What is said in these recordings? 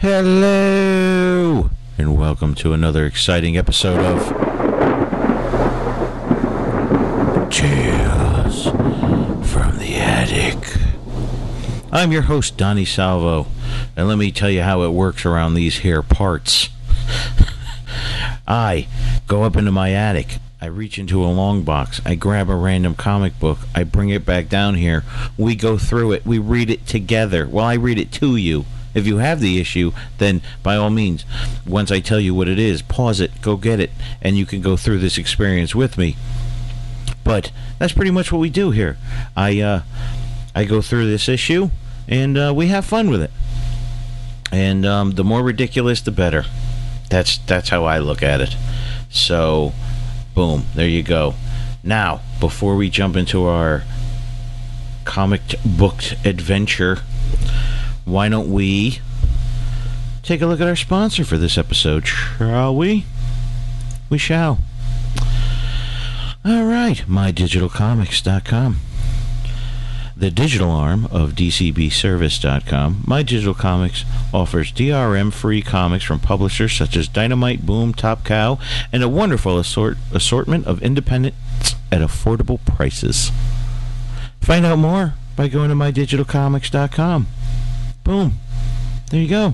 Hello, and welcome to another exciting episode of Tales from the Attic. I'm your host, Donny Salvo, and let me tell you how it works around these here parts. I go up into my attic. I reach into a long box. I grab a random comic book. I bring it back down here. We go through it. We read it together. Well, I read it to you. If you have the issue, then by all means, once I tell you what it is, pause it, go get it, and you can go through this experience with me. But that's pretty much what we do here. I uh, I go through this issue, and uh, we have fun with it. And um, the more ridiculous, the better. That's that's how I look at it. So, boom, there you go. Now, before we jump into our comic book adventure, why don't we take a look at our sponsor for this episode, shall we? We shall. All right, mydigitalcomics.com. The digital arm of DCBService.com, My Digital Comics offers DRM free comics from publishers such as Dynamite, Boom, Top Cow, and a wonderful assort- assortment of independents at affordable prices. Find out more by going to mydigitalcomics.com. Boom. There you go.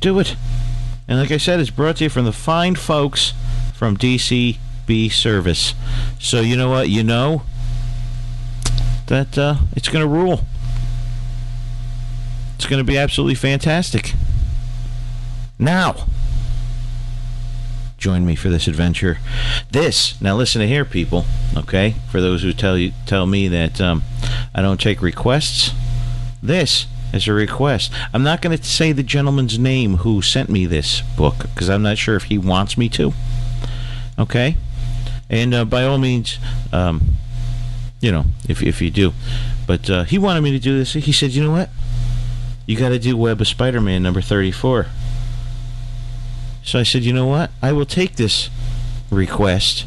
Do it. And like I said, it's brought to you from the fine folks from DCB Service. So you know what? You know that uh, it's going to rule. It's going to be absolutely fantastic. Now, join me for this adventure. This now, listen to here, people. Okay, for those who tell you tell me that um, I don't take requests, this is a request. I'm not going to say the gentleman's name who sent me this book because I'm not sure if he wants me to. Okay, and uh, by all means. Um, you know, if if you do. But uh, he wanted me to do this. He said, "You know what? You got to do Web of Spider-Man number 34." So I said, "You know what? I will take this request."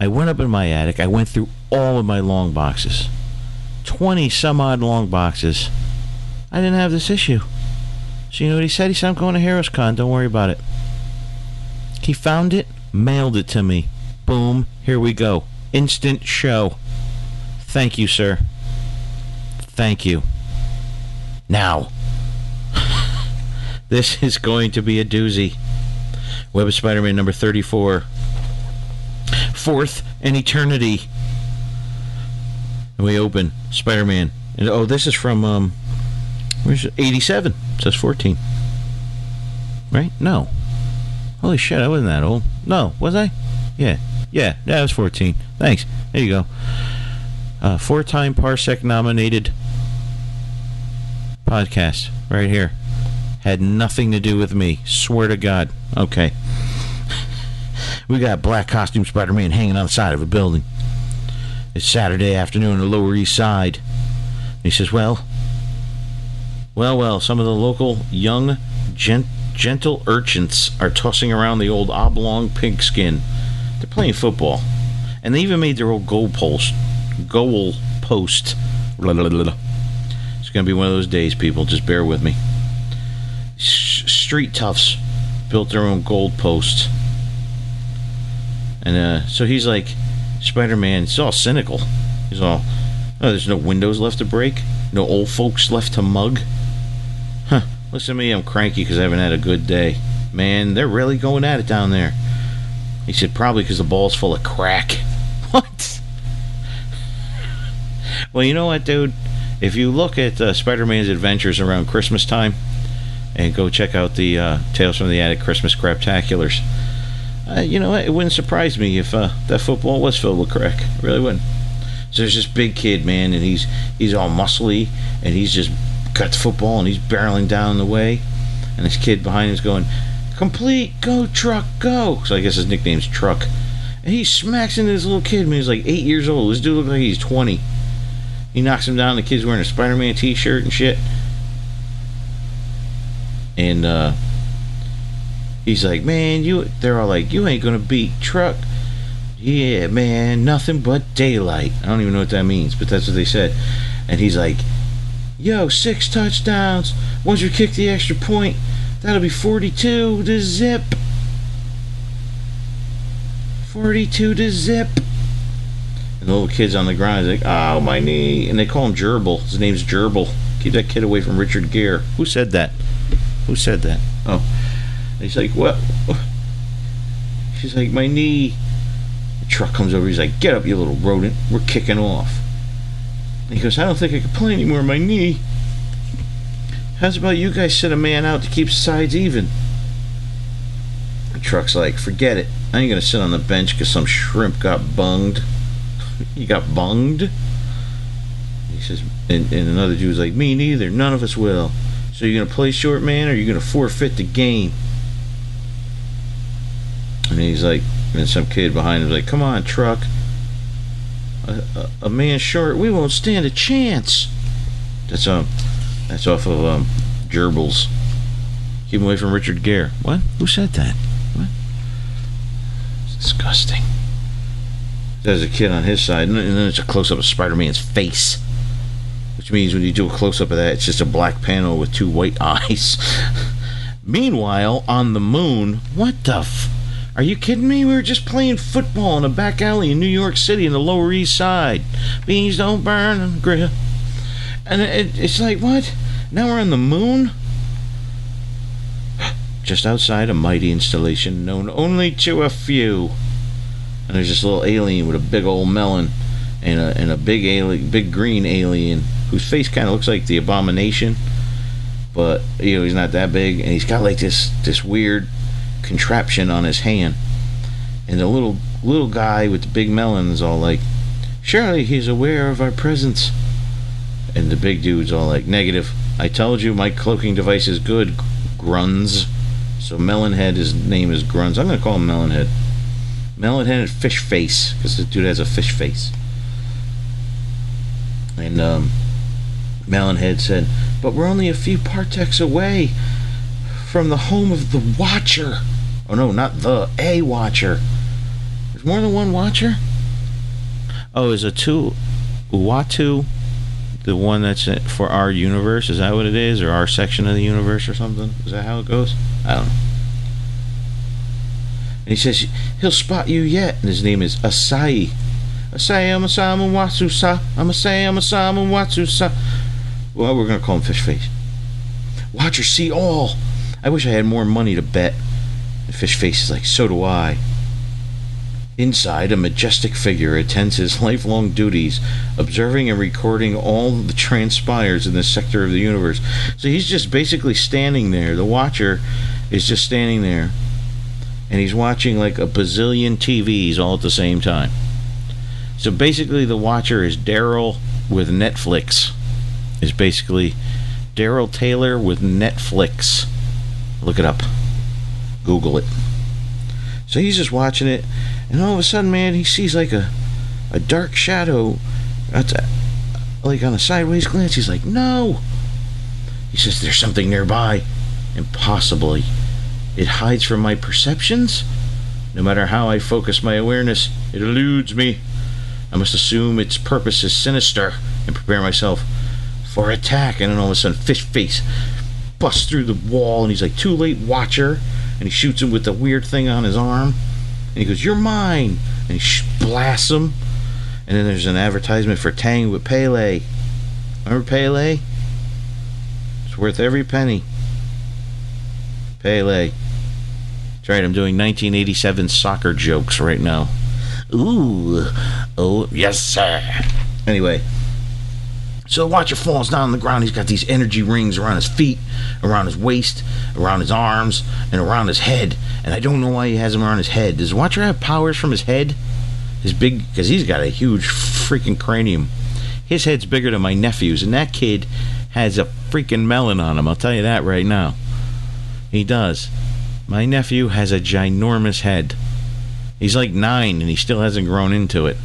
I went up in my attic. I went through all of my long boxes. 20 some odd long boxes. I didn't have this issue. So you know what he said? He said, I'm going to Heroes Con. Don't worry about it. He found it, mailed it to me. Boom. Here we go. Instant show. Thank you, sir. Thank you. Now, this is going to be a doozy. Web of Spider Man number 34. Fourth and Eternity. And we open Spider Man. And oh, this is from, um, where's it? 87. It says 14. Right? No. Holy shit, I wasn't that old. No, was I? Yeah. Yeah, that was 14. Thanks. There you go uh, four-time Parsec nominated podcast right here. Had nothing to do with me. Swear to God. Okay. we got black costume Spider-Man hanging on the side of a building. It's Saturday afternoon on the Lower East Side. he says, "Well, well, well. Some of the local young, gent- gentle urchins are tossing around the old oblong pigskin. They're playing football, and they even made their old goalpost goal post. Blah, blah, blah, it's going to be one of those days, people. Just bear with me. S- street toughs built their own gold post. And uh, so he's like, Spider Man, he's all cynical. He's all, oh, there's no windows left to break, no old folks left to mug. Huh, listen to me, I'm cranky because I haven't had a good day. Man, they're really going at it down there. He said, probably because the ball's full of crack. What? Well, you know what, dude? If you look at uh, Spider-Man's adventures around Christmas time, and go check out the uh, Tales from the Attic Christmas Craptaculars, uh, you know it wouldn't surprise me if uh, that football was filled with crack. It really wouldn't. So there's this big kid, man, and he's he's all muscly, and he's just got the football, and he's barreling down the way, and this kid behind him is going, "Complete, go truck, go!" So I guess his nickname's Truck. And he smacks into this little kid, man. He's like eight years old. This dude looks like he's 20. He knocks him down. The kid's wearing a Spider Man t shirt and shit. And uh, he's like, Man, you. They're all like, You ain't gonna beat Truck. Yeah, man, nothing but daylight. I don't even know what that means, but that's what they said. And he's like, Yo, six touchdowns. Once we kick the extra point, that'll be 42 to zip. 42 to zip. And the little kid's on the ground. He's like, oh, my knee. And they call him Gerbil. His name's Gerbil. Keep that kid away from Richard Gere. Who said that? Who said that? Oh. And he's like, what? She's like, my knee. The truck comes over. He's like, get up, you little rodent. We're kicking off. And he goes, I don't think I can play anymore. My knee. How's about you guys send a man out to keep sides even? The truck's like, forget it. I ain't gonna sit on the bench because some shrimp got bunged. you got bunged? He says, and, and another dude's like, me neither. None of us will. So you're gonna play short man, or you're gonna forfeit the game? And he's like, and some kid behind him's like, come on, truck. A, a, a man short, we won't stand a chance. That's um, that's off of um, Gerbils. Keep away from Richard Gere. What? Who said that? What? It's disgusting. There's a kid on his side, and then it's a close up of Spider Man's face. Which means when you do a close up of that, it's just a black panel with two white eyes. Meanwhile, on the moon, what the f- Are you kidding me? We were just playing football in a back alley in New York City in the Lower East Side. Beans don't burn on the grill. And it, it's like, what? Now we're on the moon? Just outside a mighty installation known only to a few. And there's this little alien with a big old melon and a, and a big alien, big green alien whose face kind of looks like the abomination, but you know he's not that big, and he's got like this this weird contraption on his hand. And the little little guy with the big melon is all like, "Surely he's aware of our presence." And the big dude's all like, "Negative. I told you my cloaking device is good, Gruns." So Melonhead, his name is Gruns. I'm gonna call him Melonhead. Melonhead and Fish Face, because the dude has a fish face. And um, Melonhead said, But we're only a few parsecs away from the home of the Watcher. Oh no, not the, a Watcher. There's more than one Watcher? Oh, is a two Uatu the one that's for our universe? Is that what it is? Or our section of the universe or something? Is that how it goes? I don't know. And he says, he'll spot you yet. And his name is Asai. Asai Amasamu Watsusa. Amasai Amasamu Watsusa. Well, we're to call him Fish Face. Watcher see all. I wish I had more money to bet. And Fish Face is like, so do I. Inside, a majestic figure attends his lifelong duties, observing and recording all that transpires in this sector of the universe. So he's just basically standing there. The Watcher is just standing there, and he's watching like a bazillion TVs all at the same time. So basically, the Watcher is Daryl with Netflix. Is basically Daryl Taylor with Netflix. Look it up. Google it. So he's just watching it, and all of a sudden, man, he sees like a a dark shadow. That's like on a sideways glance. He's like, "No." He says, "There's something nearby." Impossibly, it hides from my perceptions. No matter how I focus my awareness, it eludes me. I must assume its purpose is sinister and prepare myself for attack. And then all of a sudden, Fish Face busts through the wall, and he's like, "Too late, Watcher." And he shoots him with the weird thing on his arm. And he goes, "You're mine!" And he blasts him. And then there's an advertisement for Tang with Pele. Remember Pele? It's worth every penny. Pele. That's right. I'm doing 1987 soccer jokes right now. Ooh, oh yes, sir. Anyway, so the Watcher falls down on the ground. He's got these energy rings around his feet, around his waist, around his arms, and around his head. And I don't know why he has them around his head. Does the Watcher have powers from his head? His big, because he's got a huge freaking cranium. His head's bigger than my nephew's, and that kid has a freaking melon on him. I'll tell you that right now. He does. My nephew has a ginormous head. He's like nine, and he still hasn't grown into it.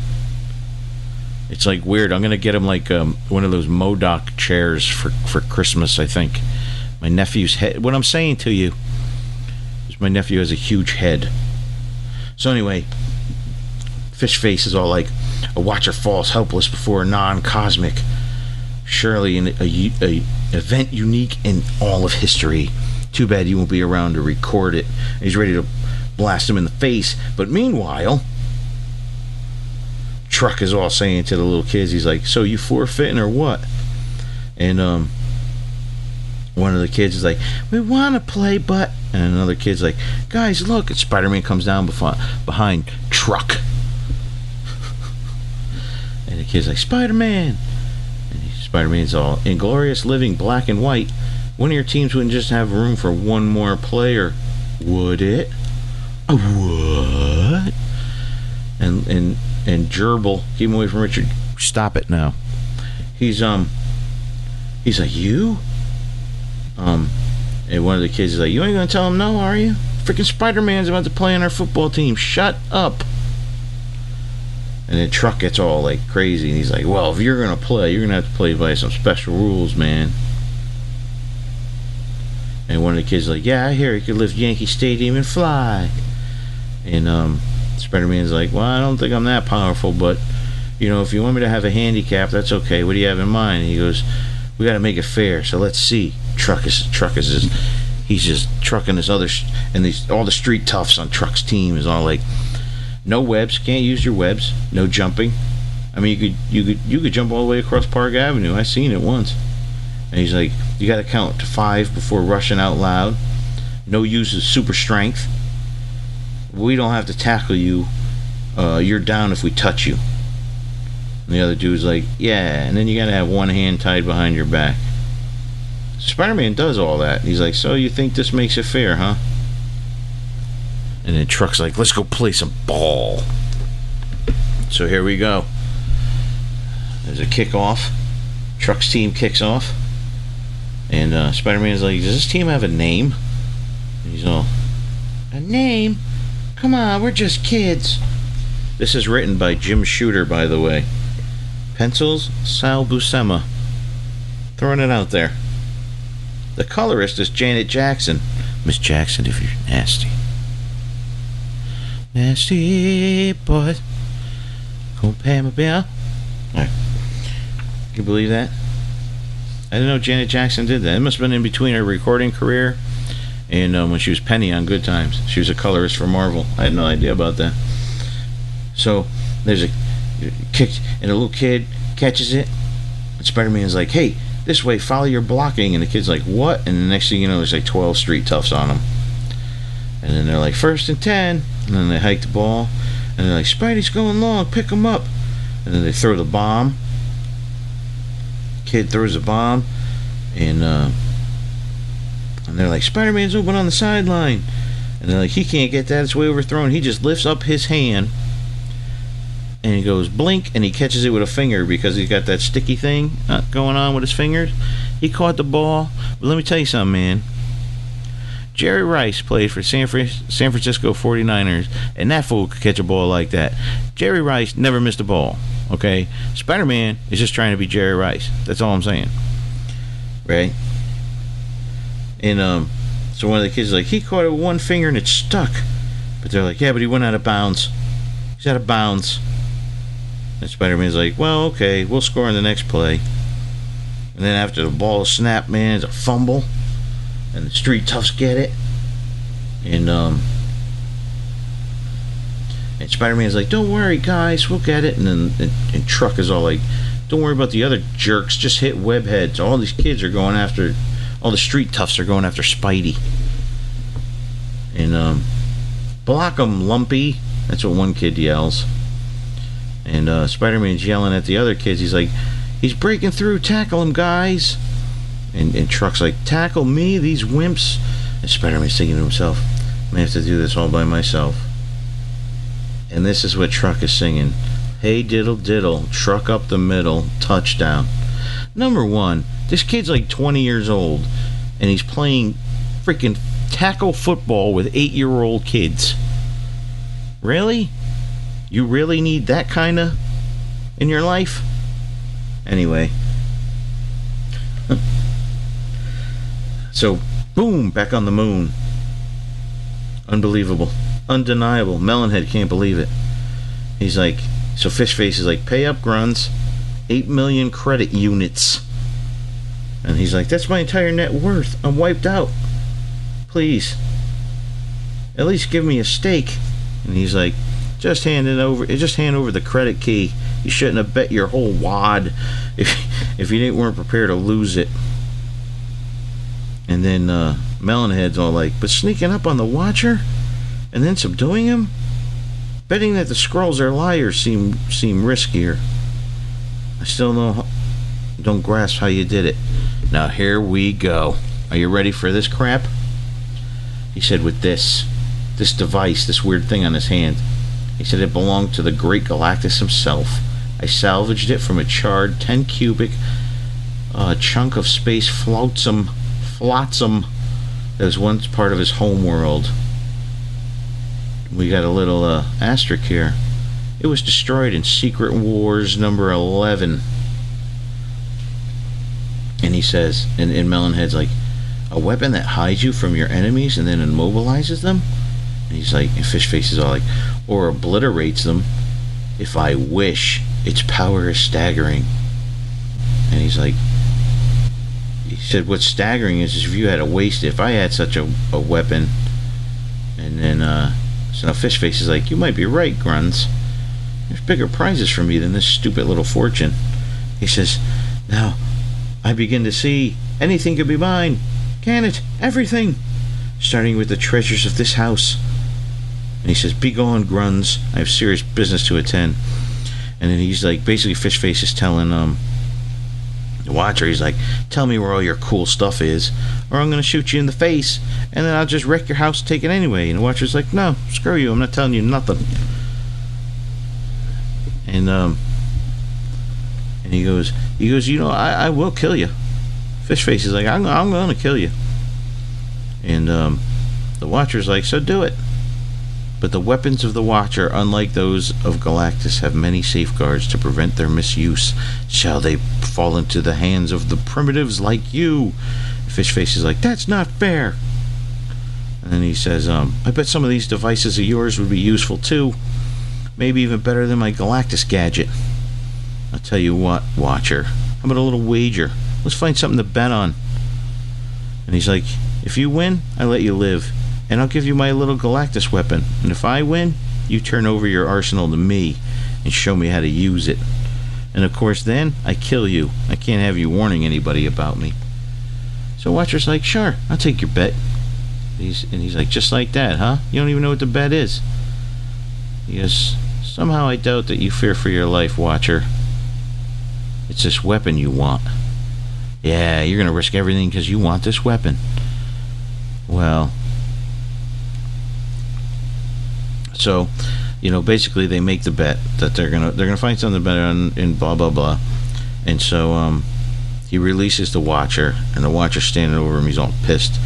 It's like weird. I'm gonna get him like um, one of those MODOK chairs for for Christmas. I think. My nephew's head. What I'm saying to you is, my nephew has a huge head. So anyway, Fish Face is all like, a watcher falls helpless before a non-cosmic Surely an a, a event unique in all of history. Too bad you won't be around to record it. He's ready to blast him in the face. But meanwhile, Truck is all saying to the little kids, he's like, "So you forfeiting or what?" And um, one of the kids is like, "We want to play, but," and another kid's like, "Guys, look!" And Spider-Man comes down behind Truck, and the kid's like, "Spider-Man!" And Spider-Man's all inglorious living, black and white. One of your teams wouldn't just have room for one more player, would it? What? And and and Gerbil, keep him away from Richard. Stop it now. He's um he's like, You? Um and one of the kids is like, You ain't gonna tell him no, are you? Freaking Spider Man's about to play on our football team. Shut up. And then Truck gets all like crazy and he's like, Well, if you're gonna play, you're gonna have to play by some special rules, man. And one of the kids is like, Yeah, I hear you could lift Yankee Stadium and fly. And um Spider Man's like, Well, I don't think I'm that powerful, but you know, if you want me to have a handicap, that's okay. What do you have in mind? And he goes, We got to make it fair. So let's see. Truck is Truck is just, he's just trucking this other sh- and these all the street toughs on Truck's team is all like, no webs, can't use your webs, no jumping. I mean, you could you could you could jump all the way across Park Avenue. I seen it once. And he's like, you got to count to five before rushing out loud. No use of super strength. We don't have to tackle you. Uh, you're down if we touch you. And the other dude's like, yeah. And then you got to have one hand tied behind your back. Spider Man does all that. He's like, so you think this makes it fair, huh? And then Truck's like, let's go play some ball. So here we go. There's a kickoff. Truck's team kicks off. And uh, Spider Man's like, Does this team have a name? And he's all, A name? Come on, we're just kids. This is written by Jim Shooter, by the way. Pencils, Sal Buscema. Throwing it out there. The colorist is Janet Jackson. Miss Jackson, if you're nasty. Nasty boy. Come pay my bill. Alright. Can you believe that? I didn't know Janet Jackson did that. It must have been in between her recording career and um, when she was Penny on Good Times. She was a colorist for Marvel. I had no idea about that. So there's a kick, and a little kid catches it. And Spider Man's like, hey, this way, follow your blocking. And the kid's like, what? And the next thing you know, there's like 12 street toughs on him. And then they're like, first and 10. And then they hike the ball. And they're like, Spidey's going long, pick him up. And then they throw the bomb kid throws a bomb, and uh, and they're like, Spider Man's open on the sideline. And they're like, he can't get that, it's way overthrown. He just lifts up his hand and he goes blink and he catches it with a finger because he's got that sticky thing uh, going on with his fingers. He caught the ball. But let me tell you something, man. Jerry Rice played for San, Francisco 49ers, and that fool could catch a ball like that. Jerry Rice never missed a ball. Okay, Spider Man is just trying to be Jerry Rice. That's all I'm saying. Right? And um, so one of the kids is like, he caught it with one finger and it stuck. But they're like, yeah, but he went out of bounds. He's out of bounds. And Spider Man's like, well, okay, we'll score in the next play. And then after the ball snapped, man, it's a fumble. And the street toughs get it. And um, and Spider Man's like, "Don't worry, guys, we'll get it." And then and, and Truck is all like, "Don't worry about the other jerks. Just hit webheads. All these kids are going after, all the street toughs are going after Spidey." And um, block 'em, Lumpy. That's what one kid yells. And uh, Spider Man's yelling at the other kids. He's like, "He's breaking through. Tackle him, guys!" And, and Truck's like, "Tackle me, these wimps." And Spider Man's thinking to himself, "I have to do this all by myself." And this is what Truck is singing. Hey diddle diddle, truck up the middle, touchdown. Number one, this kid's like 20 years old, and he's playing freaking tackle football with eight year old kids. Really? You really need that kind of in your life? Anyway. so, boom, back on the moon. Unbelievable undeniable. Melonhead can't believe it. He's like, so Fishface is like, pay up, Grunts. 8 million credit units. And he's like, That's my entire net worth. I'm wiped out. Please. At least give me a stake. And he's like, Just hand it over just hand over the credit key. You shouldn't have bet your whole wad if if you didn't weren't prepared to lose it. And then uh, Melonhead's all like, But sneaking up on the watcher and then subduing him? Betting that the scrolls are liars seem seem riskier. I still don't don't grasp how you did it. Now here we go. Are you ready for this crap? He said with this this device, this weird thing on his hand. He said it belonged to the great Galactus himself. I salvaged it from a charred 10 cubic uh, chunk of space flotsam, flotsam that was once part of his home world we got a little uh, asterisk here. It was destroyed in Secret Wars number 11. And he says, and, and Melonhead's like, a weapon that hides you from your enemies and then immobilizes them? And he's like, and Fishface is all like, or obliterates them. If I wish, its power is staggering. And he's like, he said, what's staggering is if you had a waste, if I had such a, a weapon, and then, uh, so now Fishface is like, You might be right, Grunz. There's bigger prizes for me than this stupid little fortune. He says, Now, I begin to see anything could be mine. Can it? Everything. Starting with the treasures of this house. And he says, Be gone, Grunz. I have serious business to attend. And then he's like, basically, Fishface is telling um, the Watcher, he's like, Tell me where all your cool stuff is, or I'm going to shoot you in the face, and then I'll just wreck your house and take it anyway. And the Watcher's like, No, screw you, I'm not telling you nothing. And, um, and he goes, he goes, You know, I, I will kill you. Fishface is like, I'm, I'm going to kill you. And, um, the Watcher's like, So do it. But the weapons of the Watcher, unlike those of Galactus, have many safeguards to prevent their misuse. Shall they fall into the hands of the primitives like you? Fishface is like, that's not fair. And then he says, um, I bet some of these devices of yours would be useful too. Maybe even better than my Galactus gadget. I'll tell you what, Watcher. How about a little wager? Let's find something to bet on. And he's like, if you win, I let you live and I'll give you my little Galactus weapon. And if I win, you turn over your arsenal to me and show me how to use it. And of course, then I kill you. I can't have you warning anybody about me. So Watcher's like, sure, I'll take your bet. He's, and he's like, just like that, huh? You don't even know what the bet is. Goes, somehow I doubt that you fear for your life, Watcher. It's this weapon you want. Yeah, you're going to risk everything because you want this weapon. Well, So, you know, basically they make the bet that they're gonna they're gonna find something better in, in blah blah blah, and so um, he releases the Watcher, and the Watcher standing over him. He's all pissed,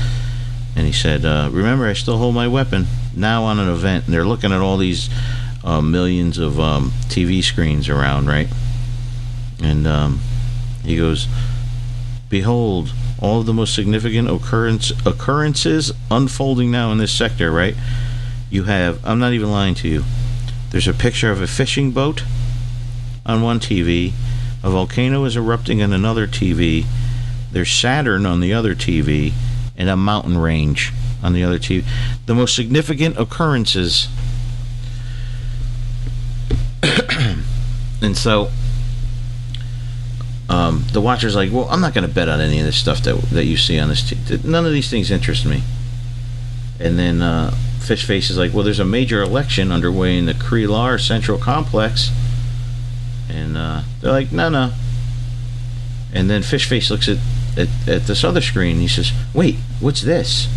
and he said, uh, "Remember, I still hold my weapon now on an event." And they're looking at all these uh, millions of um, TV screens around, right? And um, he goes, "Behold." All of the most significant occurrence, occurrences unfolding now in this sector, right? you have, I'm not even lying to you, there's a picture of a fishing boat on one TV, a volcano is erupting on another TV, there's Saturn on the other TV, and a mountain range on the other TV. The most significant occurrences. and so um, the watcher's like, well, I'm not going to bet on any of this stuff that that you see on this. T- none of these things interest me. And then uh, Fishface is like, well, there's a major election underway in the Krelar Central Complex. And uh, they're like, no, no. And then Fishface looks at, at, at this other screen. he says, wait, what's this?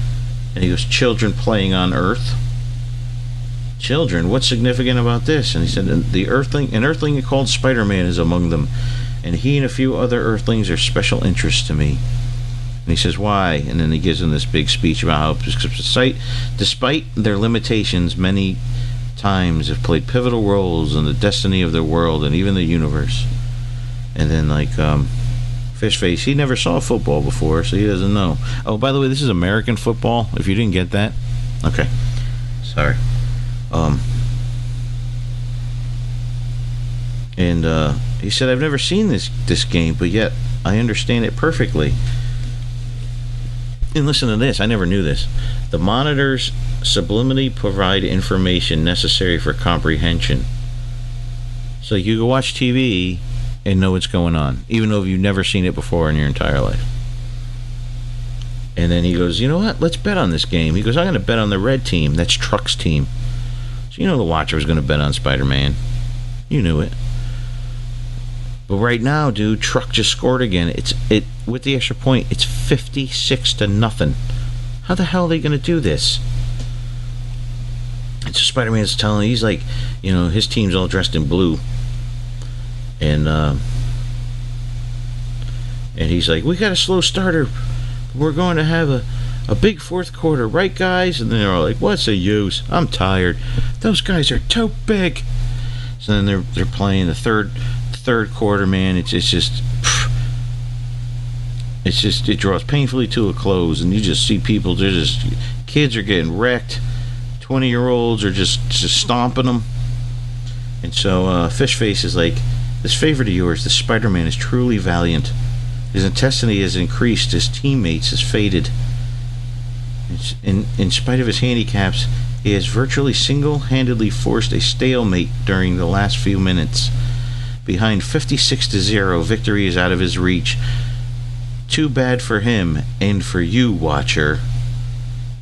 And he goes, children playing on Earth. Children, what's significant about this? And he said, the Earthling, an Earthling called Spider-Man is among them. And he and a few other Earthlings are special interest to me. And he says, Why? And then he gives them this big speech about how, despite, despite their limitations, many times have played pivotal roles in the destiny of their world and even the universe. And then, like, um, Fishface, he never saw football before, so he doesn't know. Oh, by the way, this is American football, if you didn't get that. Okay. Sorry. Um, And uh, he said, "I've never seen this this game, but yet I understand it perfectly." And listen to this. I never knew this. The monitors subliminally provide information necessary for comprehension. So you can watch TV and know what's going on, even though you've never seen it before in your entire life. And then he goes, you know what? Let's bet on this game. He goes, I'm going to bet on the red team. That's Truck's team. So you know the watcher was going to bet on Spider-Man. You knew it. But right now, dude, Truck just scored again. It's it with the extra point. It's 56 to nothing. How the hell are they to do this? And so Spider-Man's telling. He's like, you know, his team's all dressed in blue, and uh, and he's like, we got a slow starter. We're going to have a a big fourth quarter, right, guys? And they're all like, "What's the use? I'm tired. Those guys are too big." So then they're they're playing the third third quarter, man. It's it's just it's just it draws painfully to a close, and you just see people. They're just kids are getting wrecked. Twenty year olds are just just stomping them. And so uh, Fishface is like, "This favorite of yours, the Spider Man, is truly valiant. His intensity has increased. His teammates has faded." In, in spite of his handicaps, he has virtually single handedly forced a stalemate during the last few minutes. Behind 56 to 0, victory is out of his reach. Too bad for him and for you, Watcher.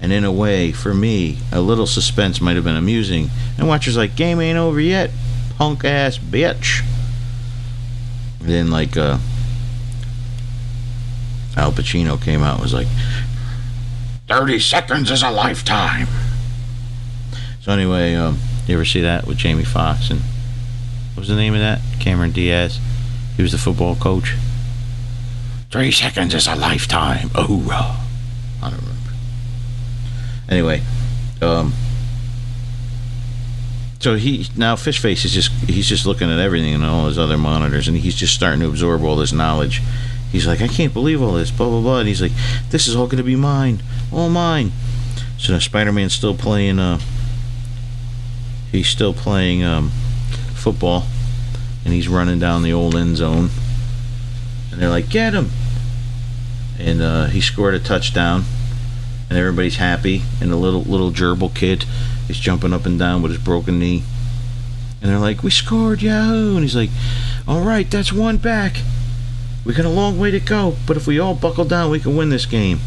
And in a way, for me, a little suspense might have been amusing. And Watcher's like, game ain't over yet, punk ass bitch. Then, like, uh, Al Pacino came out and was like, 30 seconds is a lifetime. So anyway, um, you ever see that with Jamie Foxx and what was the name of that? Cameron Diaz. He was the football coach. Three seconds is a lifetime. Oh, I don't remember. Anyway, um, so he now Fishface is just he's just looking at everything and all his other monitors, and he's just starting to absorb all this knowledge. He's like, I can't believe all this, blah blah blah. And he's like, this is all going to be mine, all mine. So now Spider-Man's still playing. Uh, he's still playing um, football, and he's running down the old end zone. And they're like, get him! And uh, he scored a touchdown, and everybody's happy. And the little little gerbil kid is jumping up and down with his broken knee. And they're like, we scored, yahoo! And he's like, all right, that's one back. We got a long way to go, but if we all buckle down, we can win this game.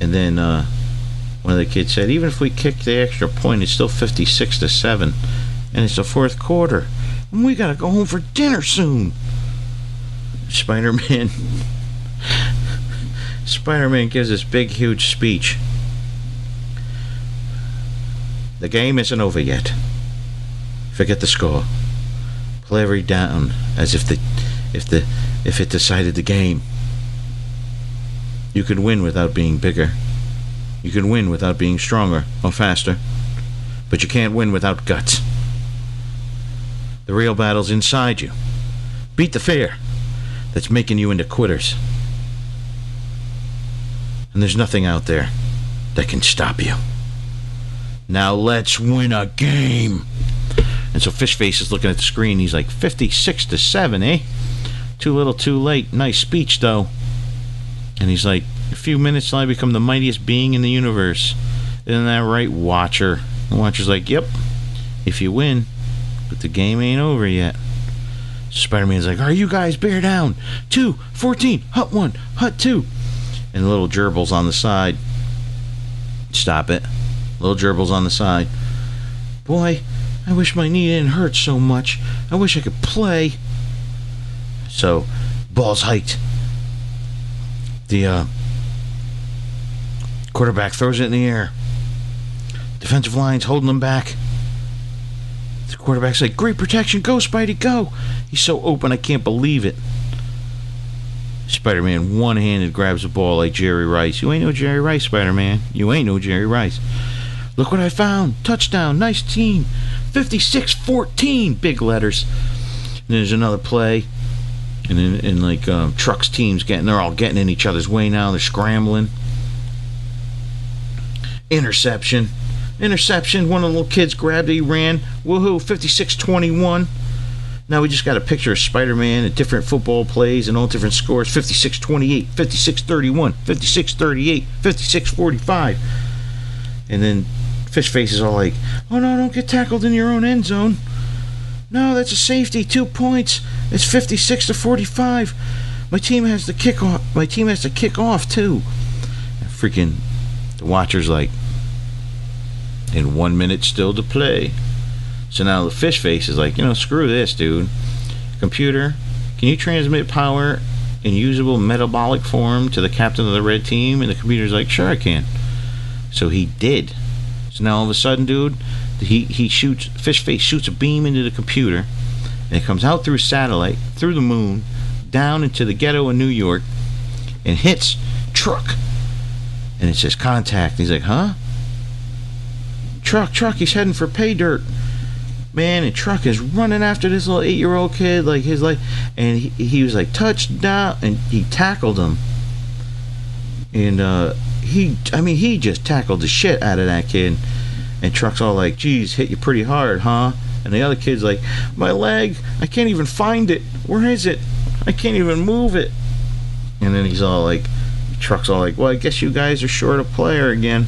And then uh, one of the kids said, even if we kick the extra point, it's still 56 to 7. And it's the fourth quarter. And we got to go home for dinner soon. Spider Man. Spider Man gives this big, huge speech. The game isn't over yet. Forget the score play every down as if the if the if it decided the game. You can win without being bigger. You can win without being stronger or faster. But you can't win without guts. The real battle's inside you. Beat the fear that's making you into quitters. And there's nothing out there that can stop you. Now let's win a game. And so Fishface is looking at the screen. He's like, 56 to 7, eh? Too little, too late. Nice speech, though. And he's like, a few minutes till I become the mightiest being in the universe. Isn't that right, Watcher? The Watcher's like, yep. If you win, but the game ain't over yet. Spider Man's like, are you guys bear down? Two, 14, hut one, hut two. And little gerbils on the side. Stop it. Little gerbils on the side. Boy, I wish my knee didn't hurt so much. I wish I could play. So, ball's hiked. The uh, quarterback throws it in the air. Defensive line's holding him back. The quarterback's like, Great protection. Go, Spidey, go. He's so open, I can't believe it. Spider Man one handed grabs the ball like Jerry Rice. You ain't no Jerry Rice, Spider Man. You ain't no Jerry Rice. Look what I found. Touchdown. Nice team. 56 14. Big letters. And there's another play. And then, and like um, trucks teams getting, they're all getting in each other's way now. They're scrambling. Interception. interception. One of the little kids grabbed it, he ran. Woohoo, 56 21. Now we just got a picture of Spider Man at different football plays and all different scores 56 28, 56 31, 56 38, 56 45. And then Fish Face is all like, oh no, don't get tackled in your own end zone. No, that's a safety, two points. It's 56 to 45. My team has to kick off. My team has to kick off too. And freaking the watcher's like, in one minute still to play. So now the fish face is like, you know, screw this, dude. Computer, can you transmit power in usable metabolic form to the captain of the red team? And the computer's like, sure, I can. So he did. So now all of a sudden, dude, he, he shoots, fish face shoots a beam into the computer, and it comes out through satellite, through the moon, down into the ghetto in New York, and hits truck. And it says contact. And He's like, huh? Truck, truck, he's heading for pay dirt man, and truck is running after this little eight year old kid, like his like, and he, he was like touchdown, and he tackled him, and uh, he, I mean, he just tackled the shit out of that kid, and truck's all like, "Geez, hit you pretty hard, huh?" And the other kid's like, "My leg, I can't even find it. Where is it? I can't even move it." And then he's all like, truck's all like, "Well, I guess you guys are short a player again.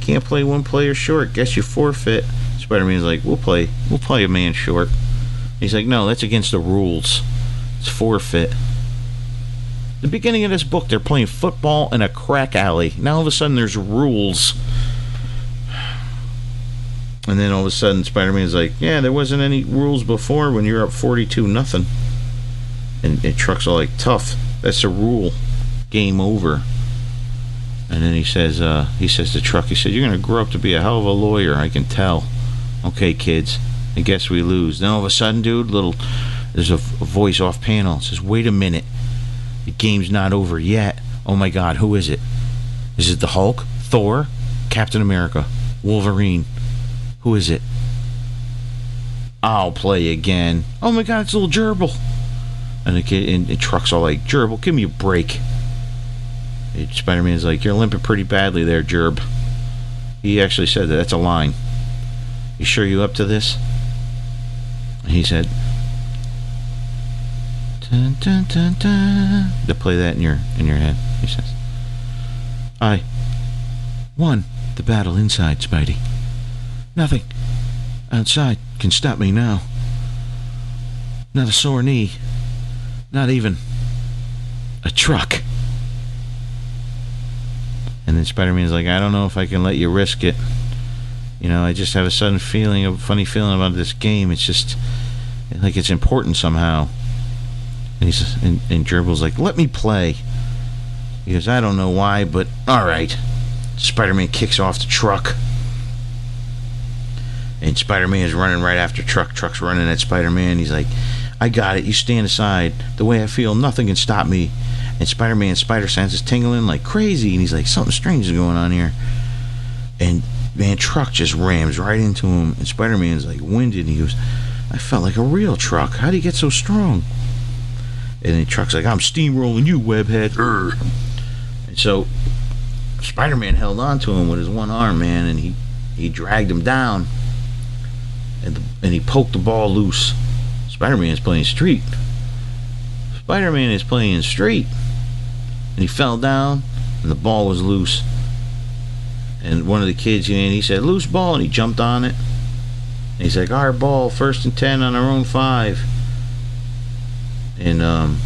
Can't play one player short. Guess you forfeit." Spider-Man's like, "We'll play. We'll play a man short." He's like, "No, that's against the rules. It's forfeit." The beginning of this book, they're playing football in a crack alley. Now all of a sudden, there's rules. And then all of a sudden, Spider-Man's like, "Yeah, there wasn't any rules before when you're up 42 nothing." And, and Truck's all like, "Tough. That's a rule. Game over." And then he says, uh, he says to Truck, he said, "You're going to grow up to be a hell of a lawyer. I can tell." Okay, kids. I guess we lose. Then all of a sudden, dude, little there's a, a voice off panel. Says, "Wait a minute, the game's not over yet." Oh my God, who is it? Is it the Hulk, Thor, Captain America, Wolverine? Who is it? I'll play again. Oh my God, it's a little gerbil. And the kid and the truck's all like, "Gerbil, give me a break." Spider Man's like, "You're limping pretty badly there, Gerb." He actually said that. That's a line. You sure you up to this? he said, dun, dun, dun, dun. To play that in your in your head, he says. I won the battle inside, Spidey. Nothing outside can stop me now. Not a sore knee. Not even a truck. And then Spider Man's like, I don't know if I can let you risk it. You know, I just have a sudden feeling, a funny feeling about this game. It's just like it's important somehow. And he's and, and Gerbil's like, "Let me play." He goes, "I don't know why, but all right." Spider-Man kicks off the truck, and Spider-Man is running right after Truck. Truck's running at Spider-Man. He's like, "I got it. You stand aside. The way I feel, nothing can stop me." And Spider-Man's spider sense is tingling like crazy, and he's like, "Something strange is going on here." And man, truck just rams right into him, and Spider Man's like winded. And he goes, I felt like a real truck. How do you get so strong? And the truck's like, I'm steamrolling you, webhead. Urgh. And so Spider Man held on to him with his one arm, man, and he, he dragged him down. And, the, and he poked the ball loose. Spider Man is playing street. Spider Man is playing street. And he fell down, and the ball was loose and one of the kids, you know, he said loose ball, and he jumped on it. And he's like, our ball, first and ten on our own five. And um,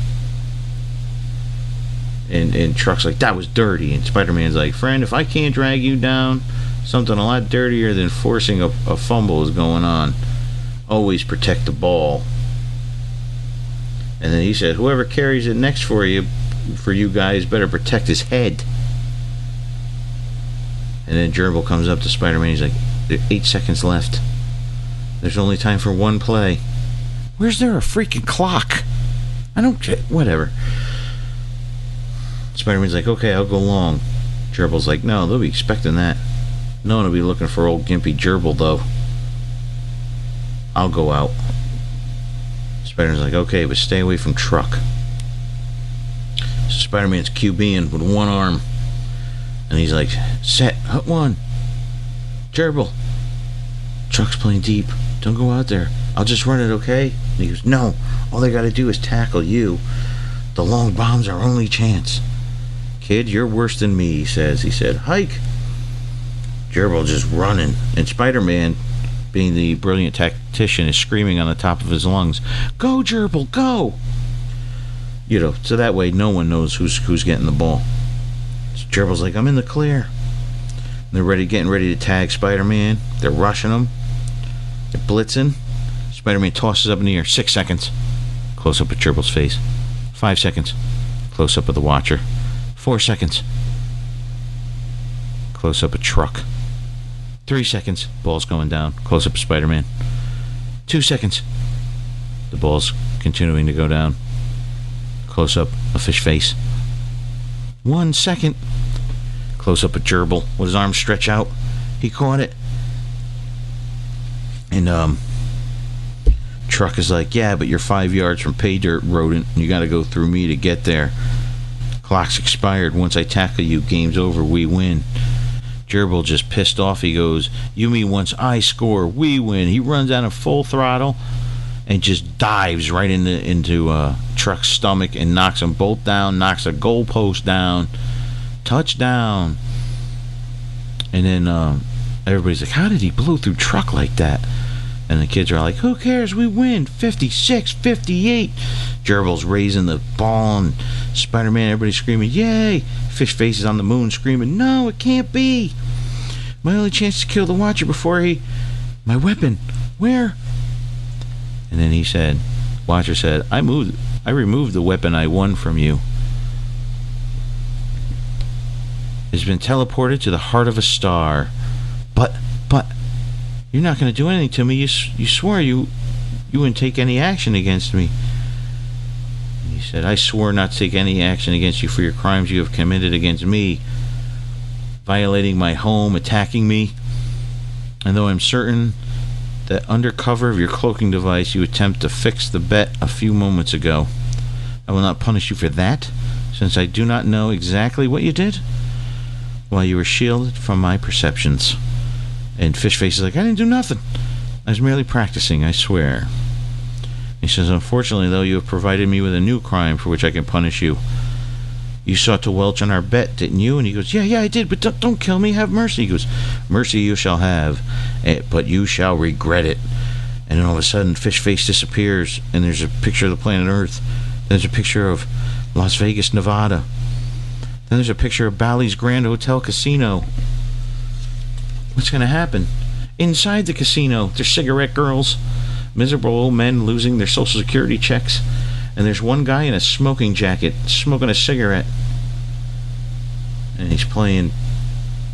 and and Truck's like that was dirty, and Spider Man's like, friend, if I can't drag you down, something a lot dirtier than forcing a, a fumble is going on. Always protect the ball. And then he said, whoever carries it next for you, for you guys, better protect his head. And then Gerbil comes up to Spider Man. He's like, eight seconds left. There's only time for one play. Where's there a freaking clock? I don't. Care. Whatever. Spider Man's like, okay, I'll go long. Gerbil's like, no, they'll be expecting that. No one will be looking for old gimpy Gerbil, though. I'll go out. Spider-Man's like, okay, but stay away from truck. So Spider-Man's QBing with one arm. And he's like, set, hut one. Gerbil, truck's playing deep. Don't go out there. I'll just run it, okay? And he goes, No, all they gotta do is tackle you. The long bomb's our only chance. Kid, you're worse than me, he says. He said, Hike. Gerbil just running. And Spider Man, being the brilliant tactician, is screaming on the top of his lungs, Go, Gerbil, go! You know, so that way no one knows who's who's getting the ball. So Gerbil's like, I'm in the clear. And they're ready, getting ready to tag Spider Man. They're rushing him. They're blitzing. Spider Man tosses up in the air. Six seconds. Close up of Gerbil's face. Five seconds. Close up of the Watcher. Four seconds. Close up a truck. Three seconds. Ball's going down. Close up of Spider Man. Two seconds. The ball's continuing to go down. Close up a fish face. One second. Close up a gerbil with his arms stretched out. He caught it. And um truck is like, yeah, but you're five yards from pay dirt rodent. And you got to go through me to get there. Clock's expired. Once I tackle you, game's over. We win. Gerbil just pissed off. He goes, "You mean once I score, we win?" He runs out of full throttle and just dives right into into uh, Truck's stomach and knocks them both down. Knocks a goalpost down. Touchdown. And then uh, everybody's like, "How did he blow through Truck like that?" And the kids are like, who cares? We win 56 58. Gerbil's raising the ball and Spider Man, everybody's screaming, yay! Fish faces on the moon screaming, no, it can't be. My only chance to kill the Watcher before he. My weapon, where? And then he said, Watcher said, I moved, I removed the weapon I won from you. It's been teleported to the heart of a star. But, but, you're not going to do anything to me. You, you swore you, you wouldn't take any action against me. He said, I swore not to take any action against you for your crimes you have committed against me, violating my home, attacking me. And though I'm certain that under cover of your cloaking device you attempt to fix the bet a few moments ago, I will not punish you for that, since I do not know exactly what you did while you were shielded from my perceptions. And Fishface is like, I didn't do nothing. I was merely practicing, I swear. He says, Unfortunately, though, you have provided me with a new crime for which I can punish you. You sought to welch on our bet, didn't you? And he goes, Yeah, yeah, I did, but don't, don't kill me. Have mercy. He goes, Mercy you shall have, eh, but you shall regret it. And then all of a sudden, Fishface disappears, and there's a picture of the planet Earth. There's a picture of Las Vegas, Nevada. Then there's a picture of Bally's Grand Hotel Casino. What's going to happen? Inside the casino, there's cigarette girls, miserable old men losing their social security checks, and there's one guy in a smoking jacket smoking a cigarette. And he's playing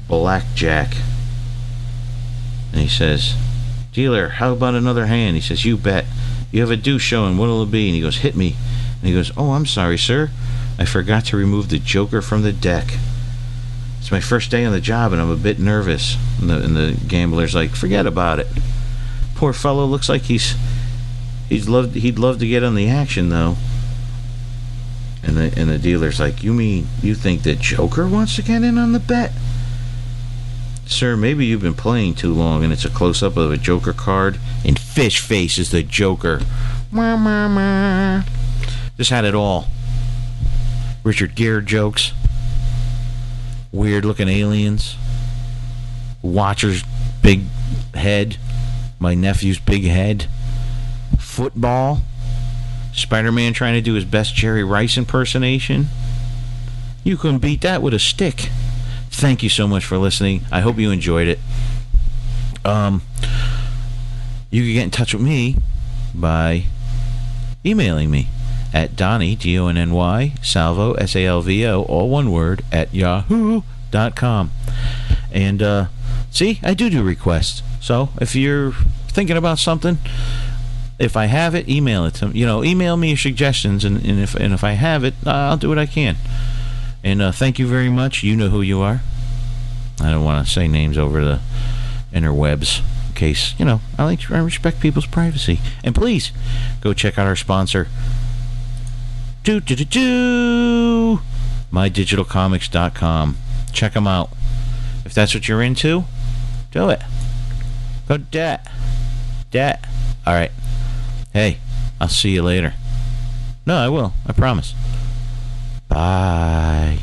blackjack. And he says, Dealer, how about another hand? He says, You bet. You have a deuce showing. What'll it be? And he goes, Hit me. And he goes, Oh, I'm sorry, sir. I forgot to remove the joker from the deck. It's my first day on the job and I'm a bit nervous. And the, and the gambler's like, forget about it. Poor fellow looks like he's he's loved he'd love to get on the action though. And the and the dealer's like, you mean you think the Joker wants to get in on the bet? Sir, maybe you've been playing too long and it's a close up of a Joker card. And Fish Face is the Joker. Mama. Just had it all. Richard Gere jokes weird looking aliens. Watcher's big head. My nephew's big head. Football. Spider Man trying to do his best Jerry Rice impersonation. You couldn't beat that with a stick. Thank you so much for listening. I hope you enjoyed it. Um, you can get in touch with me by emailing me at Donny, D O N N Y, Salvo, S A L V O, all one word, at yahoo.com. And uh, see, I do do requests. So if you're thinking about something, if I have it, email it to. You know, email me your suggestions, and, and if and if I have it, uh, I'll do what I can. And uh, thank you very much. You know who you are. I don't want to say names over the interwebs in case you know I like I respect people's privacy. And please go check out our sponsor, do do do do mydigitalcomics.com. Check them out. If that's what you're into, Do it. Go do it. Do it. All right. Hey, I'll see you later. No, I will. I promise. Bye.